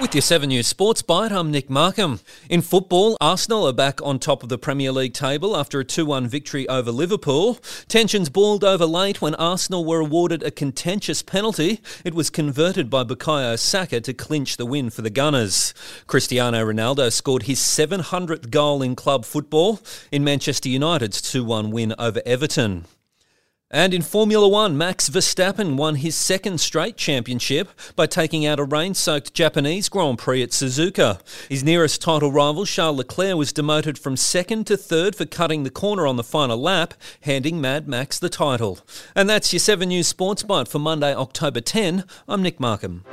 With your 7 News Sports Byte, I'm Nick Markham. In football, Arsenal are back on top of the Premier League table after a 2 1 victory over Liverpool. Tensions boiled over late when Arsenal were awarded a contentious penalty. It was converted by Bukayo Saka to clinch the win for the Gunners. Cristiano Ronaldo scored his 700th goal in club football in Manchester United's 2 1 win over Everton. And in Formula One, Max Verstappen won his second straight championship by taking out a rain soaked Japanese Grand Prix at Suzuka. His nearest title rival, Charles Leclerc, was demoted from second to third for cutting the corner on the final lap, handing Mad Max the title. And that's your 7 News Sports Byte for Monday, October 10. I'm Nick Markham.